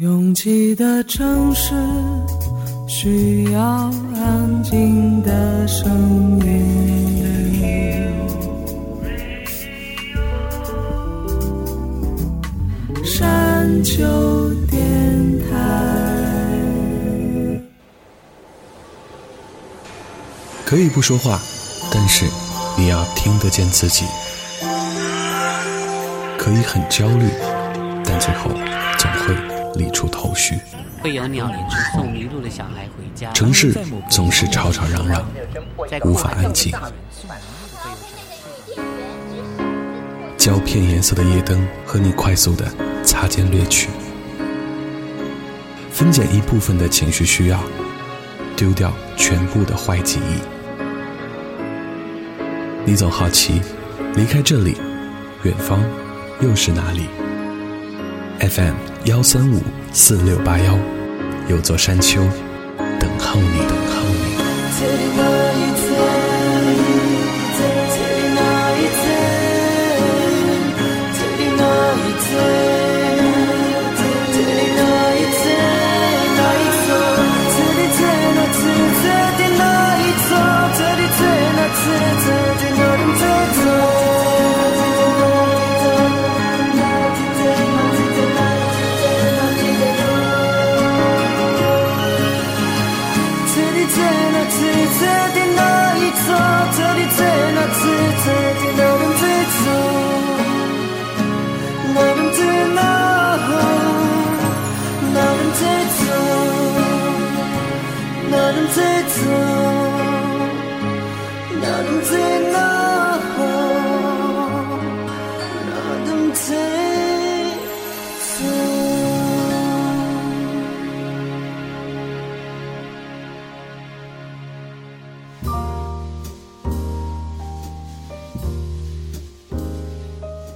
拥挤的城市需要安静的声音。山丘电台，可以不说话，但是你要听得见自己。可以很焦虑，但最后总会。理出头绪。会有鸟领送迷路的小孩回家。城市总是吵吵嚷嚷，无法安静。胶片颜色的夜灯和你快速的擦肩掠去，分拣一部分的情绪需要，丢掉全部的坏记忆。你总好奇，离开这里，远方又是哪里？FM。幺三五四六八幺，有座山丘等候你，等候你。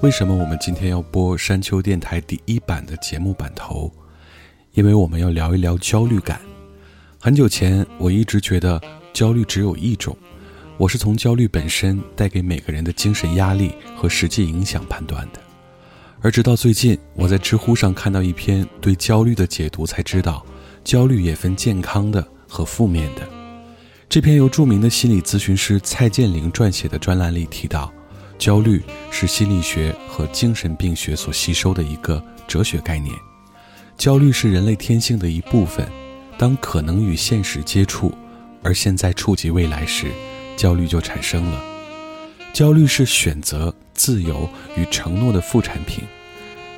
为什么我们今天要播山丘电台第一版的节目版头？因为我们要聊一聊焦虑感。很久前，我一直觉得焦虑只有一种，我是从焦虑本身带给每个人的精神压力和实际影响判断的。而直到最近，我在知乎上看到一篇对焦虑的解读，才知道焦虑也分健康的和负面的。这篇由著名的心理咨询师蔡健林撰写的专栏里提到。焦虑是心理学和精神病学所吸收的一个哲学概念。焦虑是人类天性的一部分。当可能与现实接触，而现在触及未来时，焦虑就产生了。焦虑是选择、自由与承诺的副产品。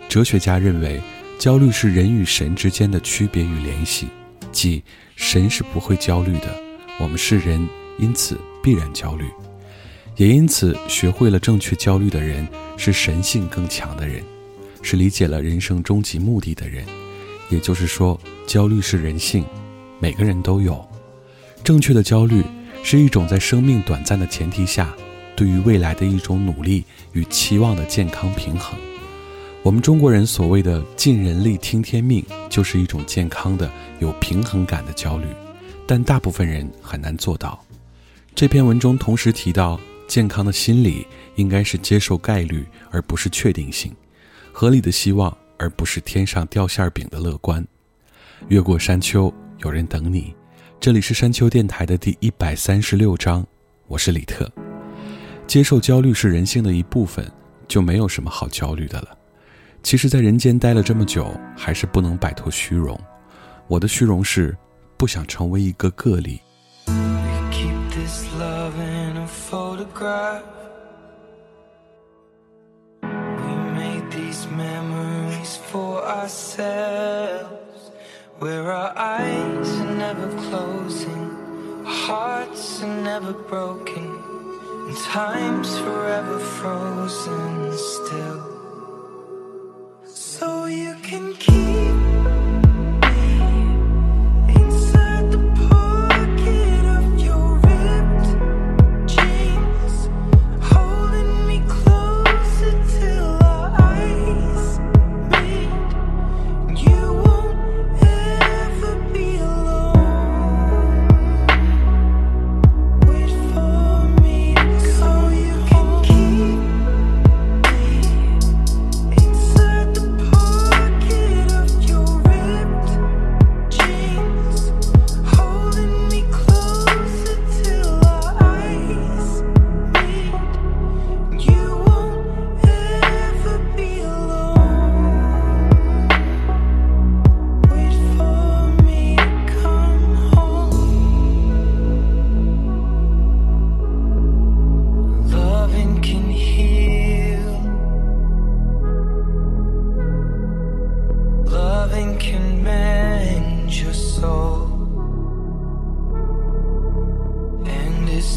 哲学家认为，焦虑是人与神之间的区别与联系，即神是不会焦虑的，我们是人，因此必然焦虑。也因此，学会了正确焦虑的人是神性更强的人，是理解了人生终极目的的人。也就是说，焦虑是人性，每个人都有。正确的焦虑是一种在生命短暂的前提下，对于未来的一种努力与期望的健康平衡。我们中国人所谓的“尽人力，听天命”，就是一种健康的、有平衡感的焦虑，但大部分人很难做到。这篇文中同时提到。健康的心理应该是接受概率，而不是确定性；合理的希望，而不是天上掉馅饼的乐观。越过山丘，有人等你。这里是山丘电台的第一百三十六章，我是李特。接受焦虑是人性的一部分，就没有什么好焦虑的了。其实，在人间待了这么久，还是不能摆脱虚荣。我的虚荣是不想成为一个个例。We made these memories for ourselves, where our eyes are never closing, our hearts are never broken, and time's forever frozen still.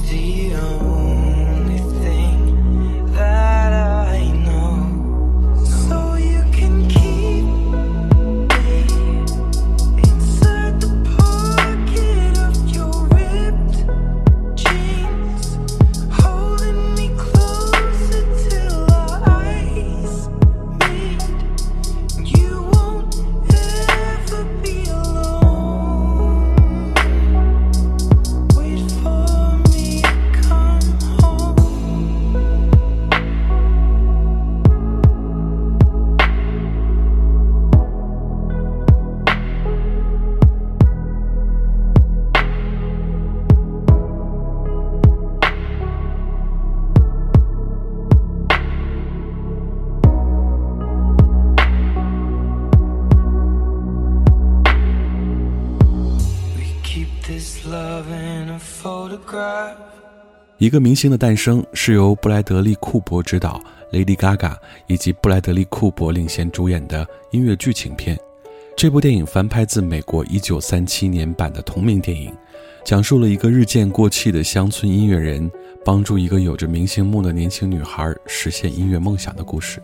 The only 一个明星的诞生是由布莱德利·库珀执导，Lady Gaga 以及布莱德利·库珀领衔主演的音乐剧情片。这部电影翻拍自美国1937年版的同名电影，讲述了一个日渐过气的乡村音乐人帮助一个有着明星梦的年轻女孩实现音乐梦想的故事。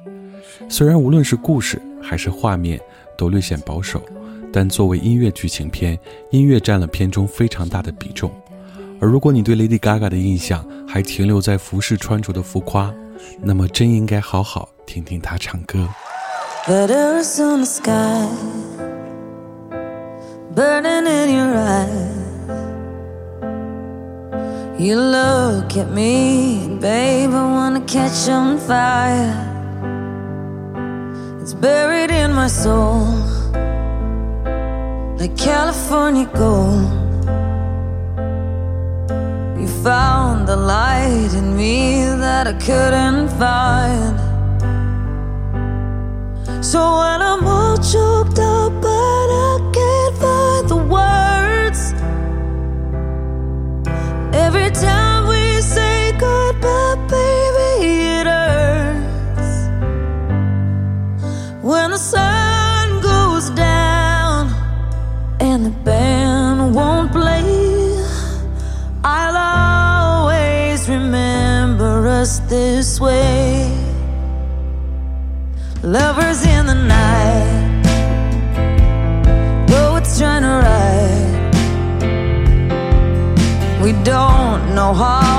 虽然无论是故事还是画面都略显保守，但作为音乐剧情片，音乐占了片中非常大的比重。而如果你对 Lady Gaga 的印象还停留在服饰穿着的浮夸，那么真应该好好听听她唱歌。That Arizona sky burning in your eyes. You look at me, babe, I wanna catch on fire. It's buried in my soul, like California gold. You found the light in me that I couldn't find. So when I'm all choked up, but I can't find the words. Every time us this way. Lovers in the night, poets trying to write. We don't know how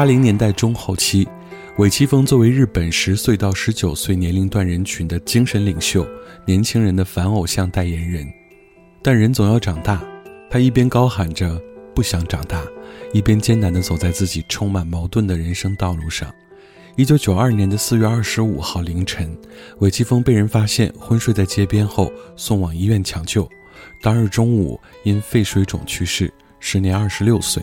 八零年代中后期，尾崎峰作为日本十岁到十九岁年龄段人群的精神领袖，年轻人的反偶像代言人。但人总要长大，他一边高喊着不想长大，一边艰难地走在自己充满矛盾的人生道路上。一九九二年的四月二十五号凌晨，尾崎峰被人发现昏睡在街边后送往医院抢救，当日中午因肺水肿去世，时年二十六岁。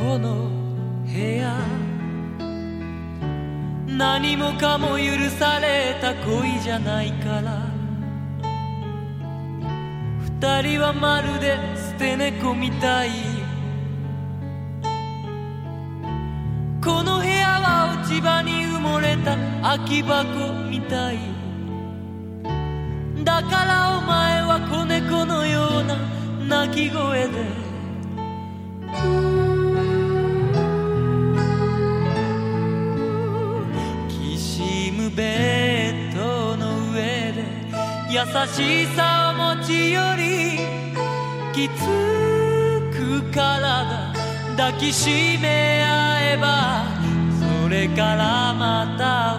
この部屋。何もかも許された恋じゃないから。二人はまるで捨て猫みたい。この部屋は落ち葉に埋もれた空き箱みたい。だからお前は子猫のような鳴き声で。ベッドの上で優しさを持ち寄りきつく体抱きしめ合えばそれからまた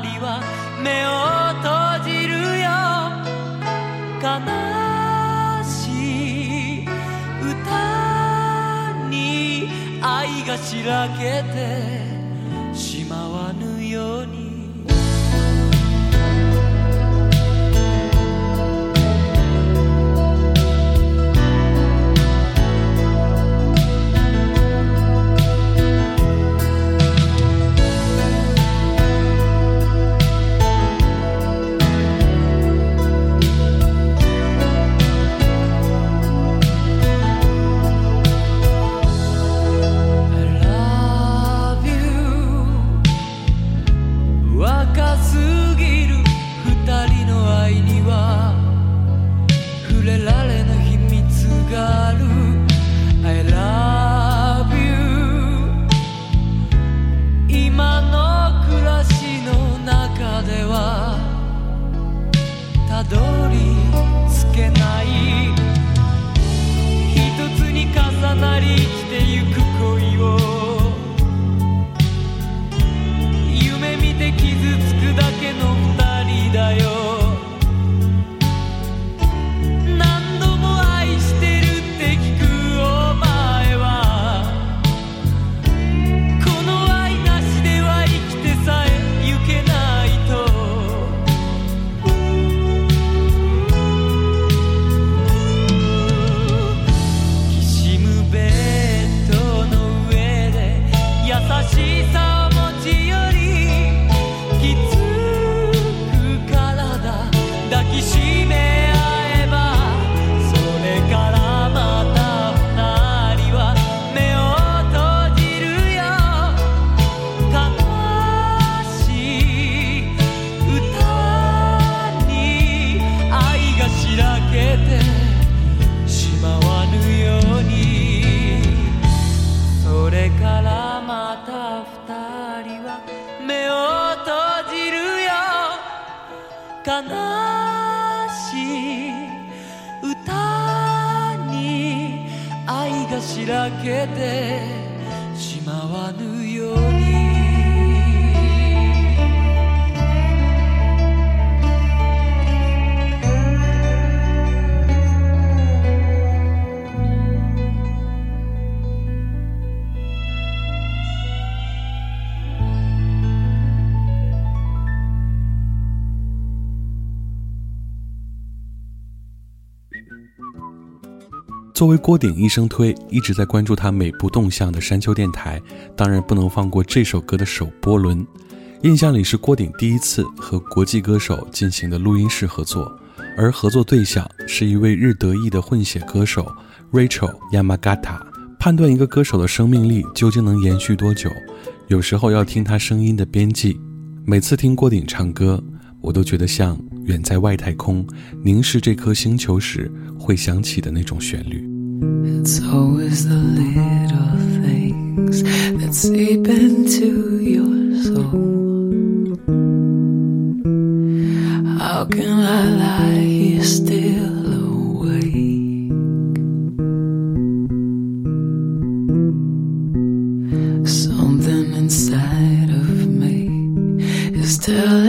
二人は目を閉じるよ悲しい歌に愛がしらけて作为郭顶一生推一直在关注他每部动向的山丘电台，当然不能放过这首歌的首播轮。印象里是郭顶第一次和国际歌手进行的录音室合作，而合作对象是一位日德裔的混血歌手 Rachel Yamagata 判断一个歌手的生命力究竟能延续多久，有时候要听他声音的边际。每次听郭顶唱歌，我都觉得像 远在外太空凝视这颗星球时会响起的那种旋律。 It's always the little things that seep into your soul. How can I lie here still awake? Something inside of me is telling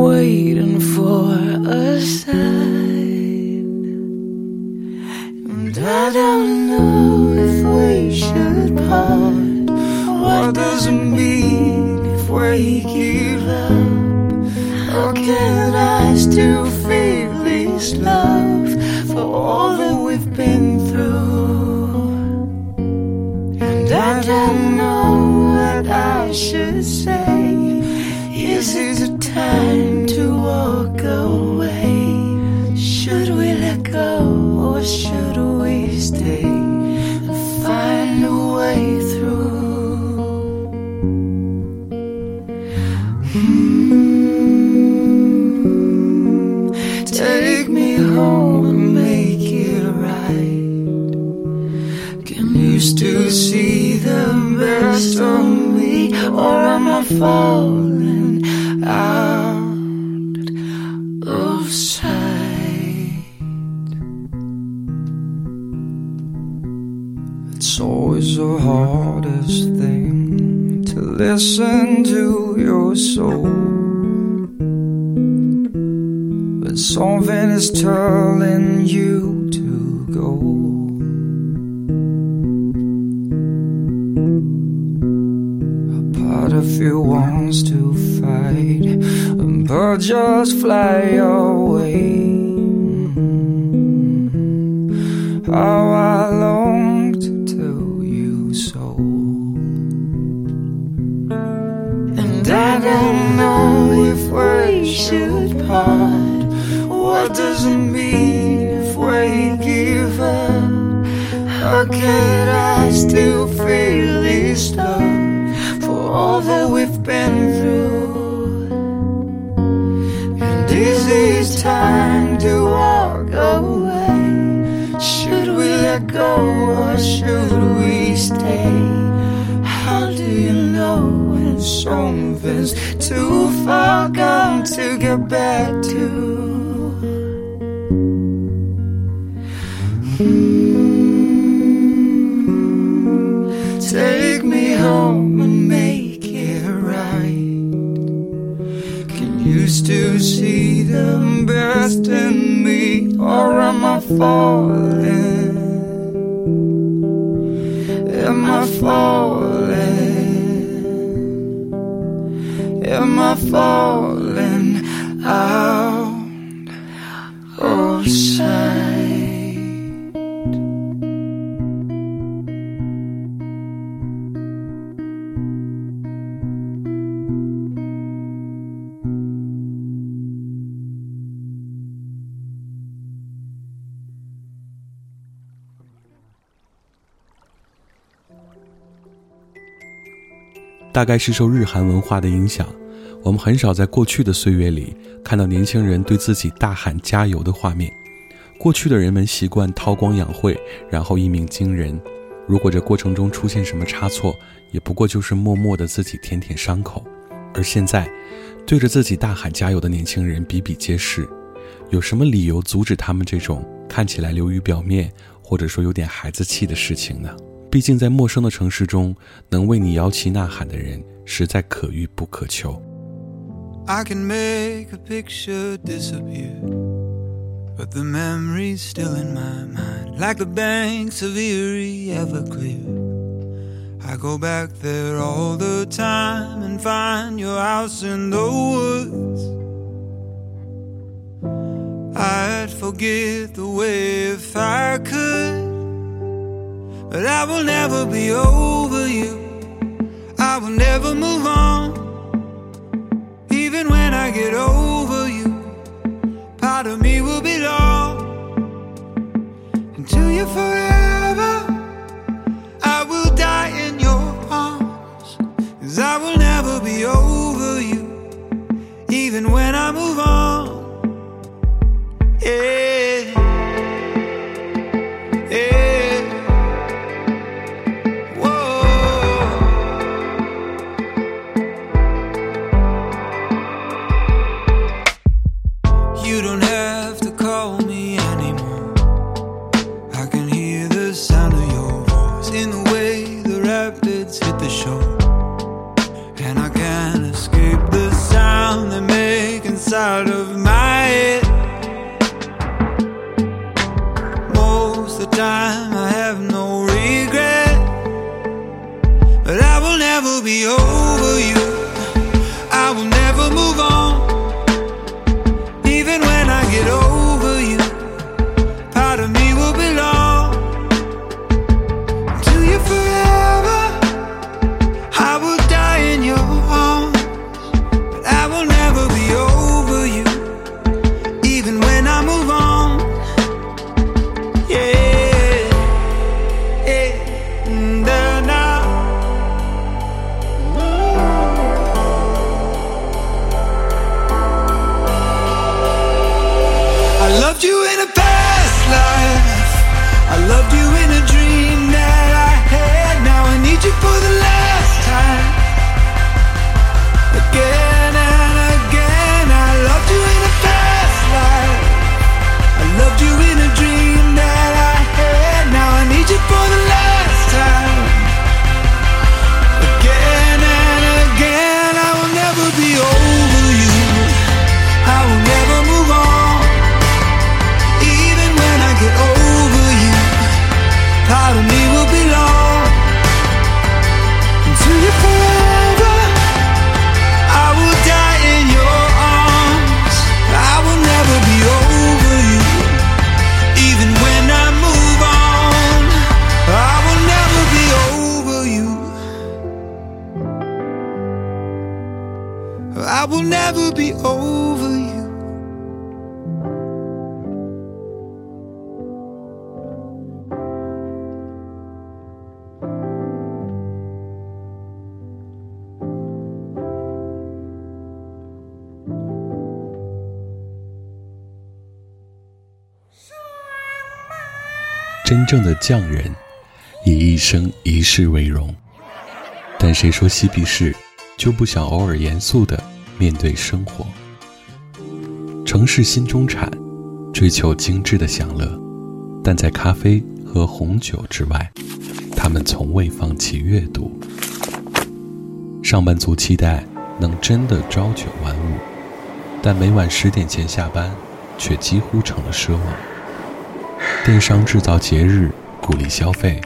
Waiting for a sign. Of you wants to fight, but just fly away. How I long to tell you so. And I don't know if we should part. What does it mean if we give up? How can I still feel this love all that we've been through? And is this time to walk away? Should we let go or should we stay? How do you know when something's too far gone to get back the best in me, or am I falling? Am I falling? Am I falling out oh, of sight? 大概是受日韩文化的影响，我们很少在过去的岁月里看到年轻人对自己大喊加油的画面。过去的人们习惯韬光养晦，然后一鸣惊人。如果这过程中出现什么差错，也不过就是默默的自己舔舔伤口。而现在，对着自己大喊加油的年轻人比比皆是，有什么理由阻止他们这种看起来流于表面，或者说有点孩子气的事情呢？毕竟，在陌生的城市中，能为你摇旗呐喊的人，实在可遇不可求。I can make a picture disappear, but the memory's still in my mind, like the banks of Erie Everclear. I go back there all the time and find your house in the woods. I'd forget the way if I could, but I will never be over you. I will never move on, even when I get over 真正的匠人，以一生一世为荣。但谁说嬉皮士就不想偶尔严肃的面对生活？城市新中产追求精致的享乐，但在咖啡和红酒之外，他们从未放弃阅读。上班族期待能真的朝九晚五，但每晚十点前下班，却几乎成了奢望。电商制造节日，鼓励消费，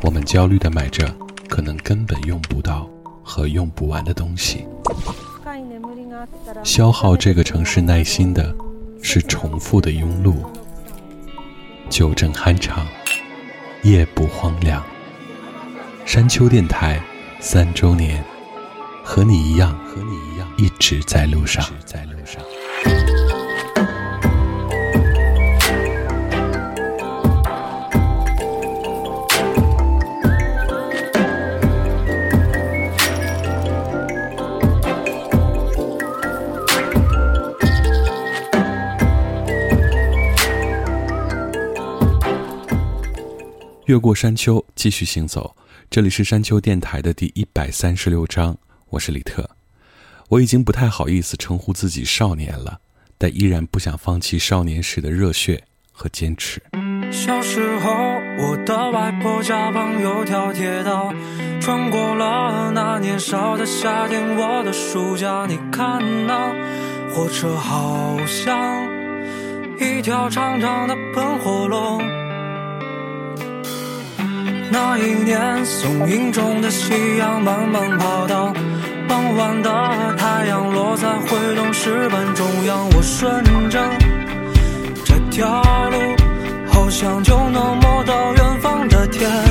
我们焦虑地买着可能根本用不到和用不完的东西。消耗这个城市耐心的，是重复的庸碌。酒正酣畅，夜不荒凉。山丘电台三周年，和你一样，和你一样，一直在路上，在路上。越过山丘，继续行走。这里是山丘电台的第一百三十六章，我是李特。我已经不太好意思称呼自己少年了，但依然不想放弃少年时的热血和坚持。小时候，我的外婆家旁有条铁道，穿过了那年少的夏天。我的暑假，你看那火车好像一条长长的喷火龙。那一年，松影中的夕阳慢慢跑到傍晚的太阳落在挥动石板中央，我顺着这条路，好像就能摸到远方的天。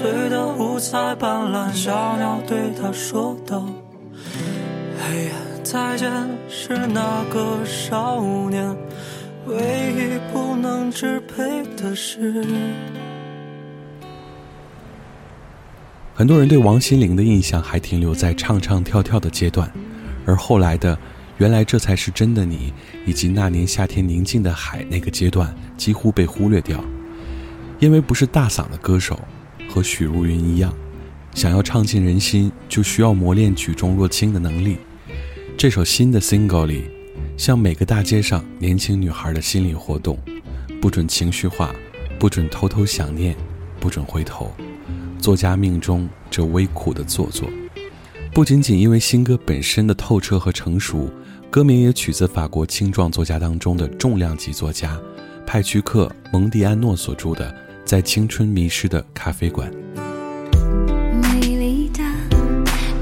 伴随的五彩斑斓小鸟对他说道：“哎呀，再见，是那个少年，唯一不能支配的是。”很多人对王心凌的印象还停留在唱唱跳跳的阶段，而后来的“原来这才是真的你”以及那年夏天宁静的海那个阶段几乎被忽略掉，因为不是大嗓的歌手，和许茹芸一样，想要唱进人心，就需要磨练举重若轻的能力。这首新的 single 里，像每个大街上年轻女孩的心理活动，不准情绪化，不准偷偷想念，不准回头。作家命中这微苦的做作，不仅仅因为新歌本身的透彻和成熟，歌名也取自法国青壮作家当中的重量级作家派屈克·蒙蒂安诺所著的《在青春迷失的咖啡馆》。美丽的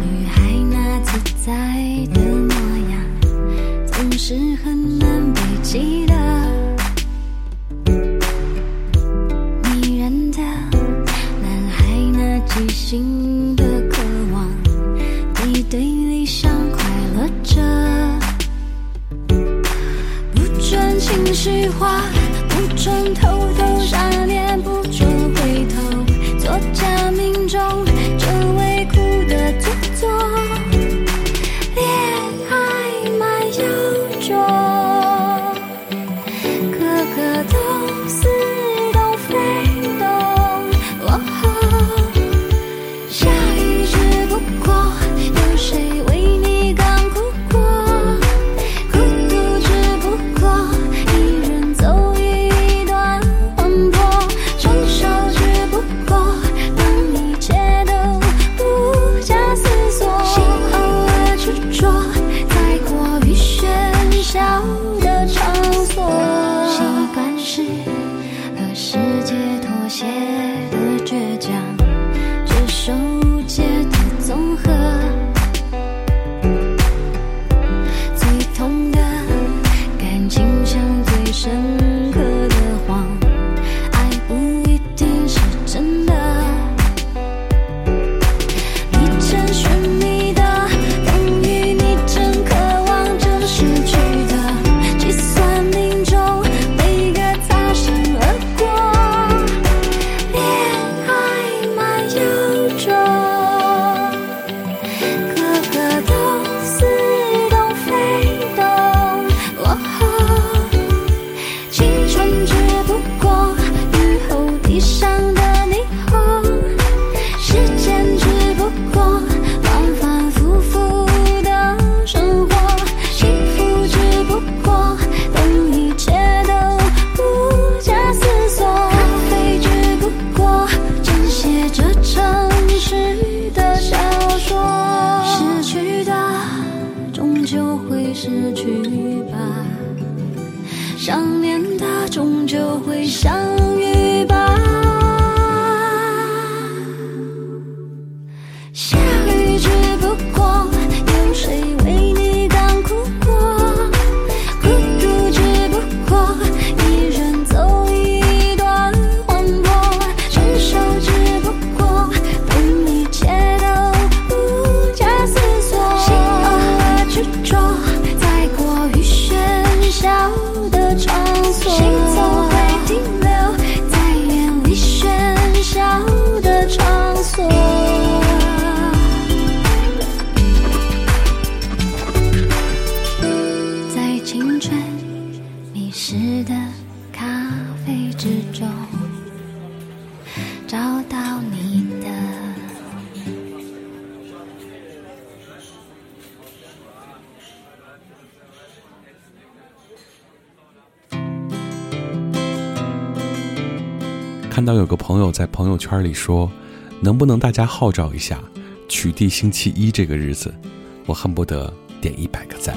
女孩那自在的模样，总是很难被记得。迷人的男孩那即兴的渴望，背对理想快乐着。不准情绪化，不准偷偷想念，不住。在朋友圈里说，能不能大家号召一下取缔星期一这个日子？我恨不得点一百个赞。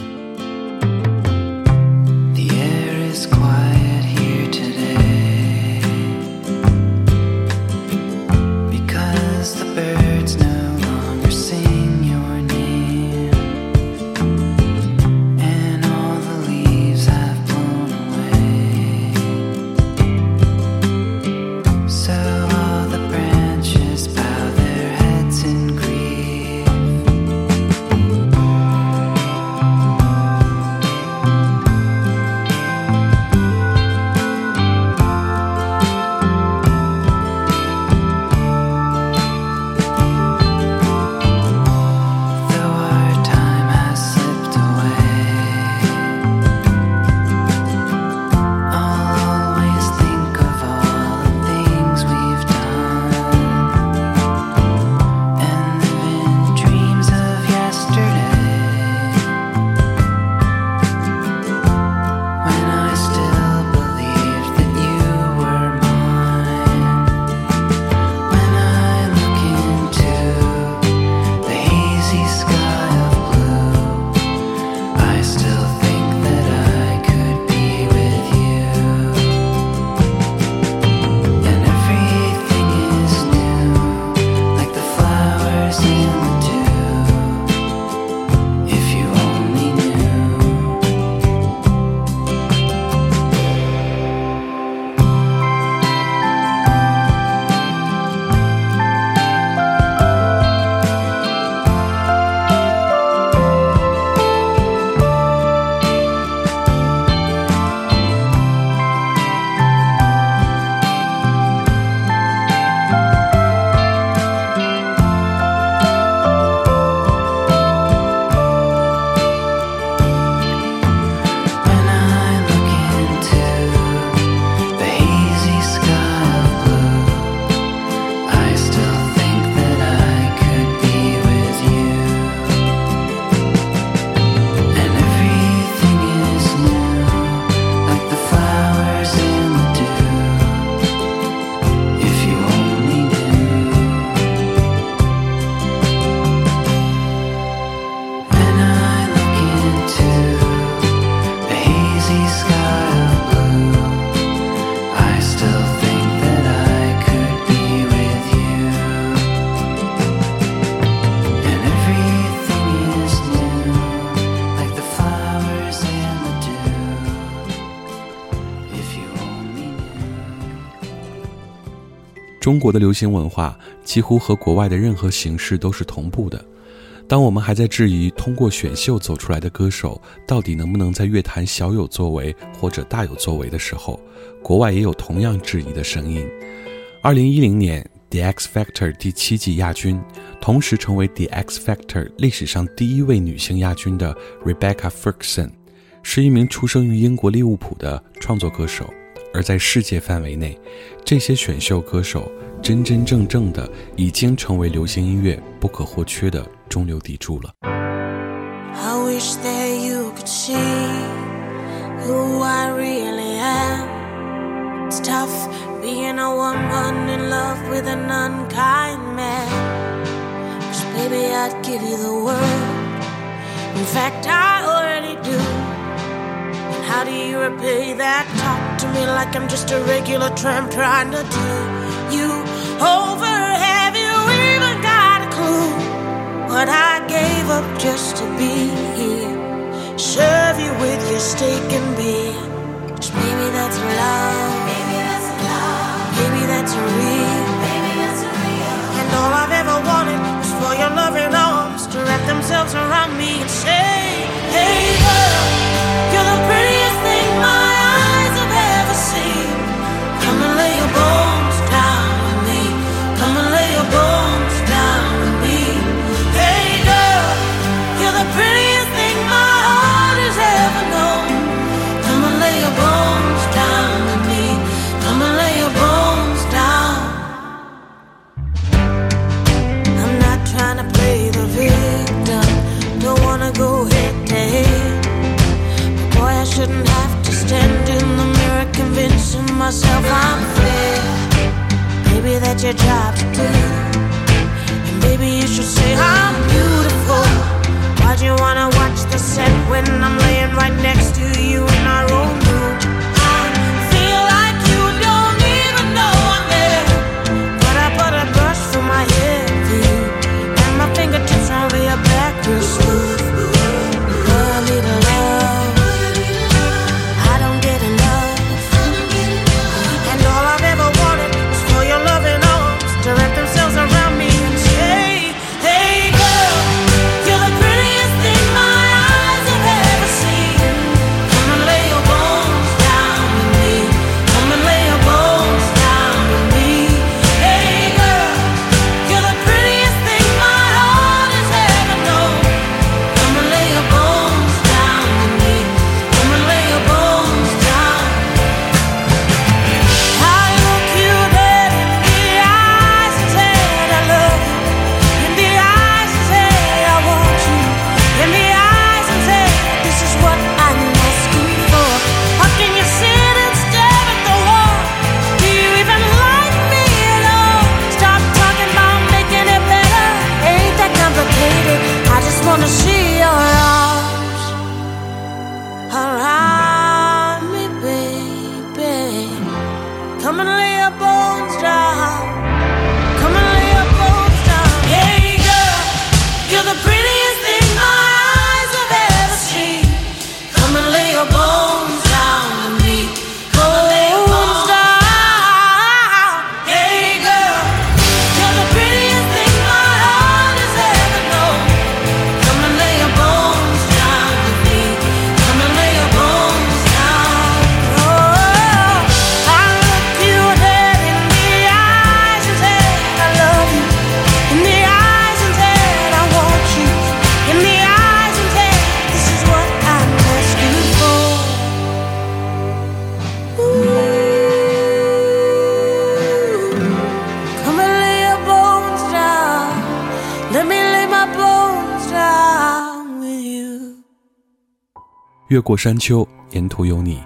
中国的流行文化几乎和国外的任何形式都是同步的。当我们还在质疑通过选秀走出来的歌手到底能不能在乐坛小有作为或者大有作为的时候，国外也有同样质疑的声音。二零一零年，《The X Factor》第七季亚军，同时成为《The X Factor》历史上第一位女性亚军的 Rebecca Ferguson，是一名出生于英国利物浦的创作歌手。而在世界范围内，这些选秀歌手真真正正的已经成为流行音乐不可或缺的中流砥柱了。I wish that you could see who I really am. It's tough being a woman in love with an unkind man. Cause baby, I'd give you the world. In fact, I already do. How do you repay that? Talk to me like I'm just a regular tramp trying to do you over. Have you even got a clue what I gave up just to be here? Serve you with your steak and beer. 'Cause maybe that's love. Maybe that's love. Maybe that's real. Maybe that's real. And all I've ever wanted was for your loving arms to wrap themselves around me and say, Hey 越过山丘，沿途有你。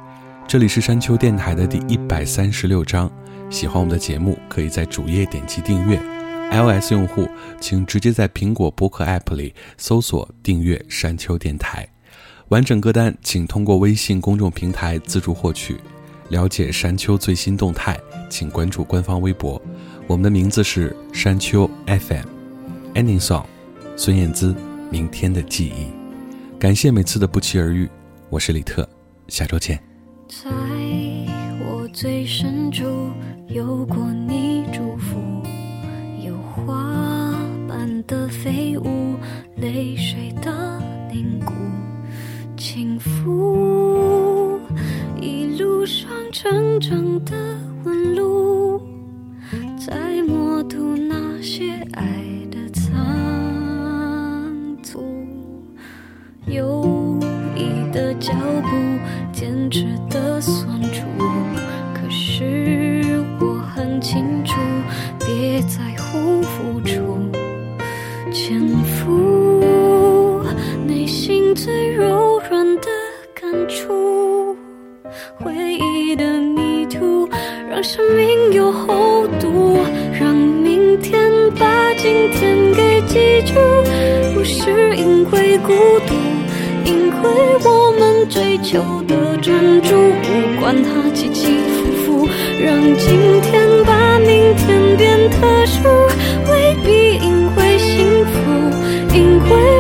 这里是山丘电台的第一百三十六章。喜欢我们的节目，可以在主页点击订阅。iOS 用户请直接在苹果播客 App 里搜索订阅山丘电台。完整歌单请通过微信公众平台自助获取。了解山丘最新动态，请关注官方微博。我们的名字是山丘 FM。Ending song，孙燕姿《明天的记忆》。感谢每次的不期而遇，我是李特，下周见。在我最深处有过你祝福，有花般的飞舞，泪水的凝固，轻抚一路上成长的纹路，在默读那些爱的仓促。有的脚步，坚持的酸楚。可是我很清楚，别在乎付出，潜伏内心最柔软的感触。回忆的泥土，让生命有厚度，让明天把今天给记住。不是因为孤独，为我们追求的专注，不管它起起伏伏，让今天把明天变特殊，未必因为幸福，因为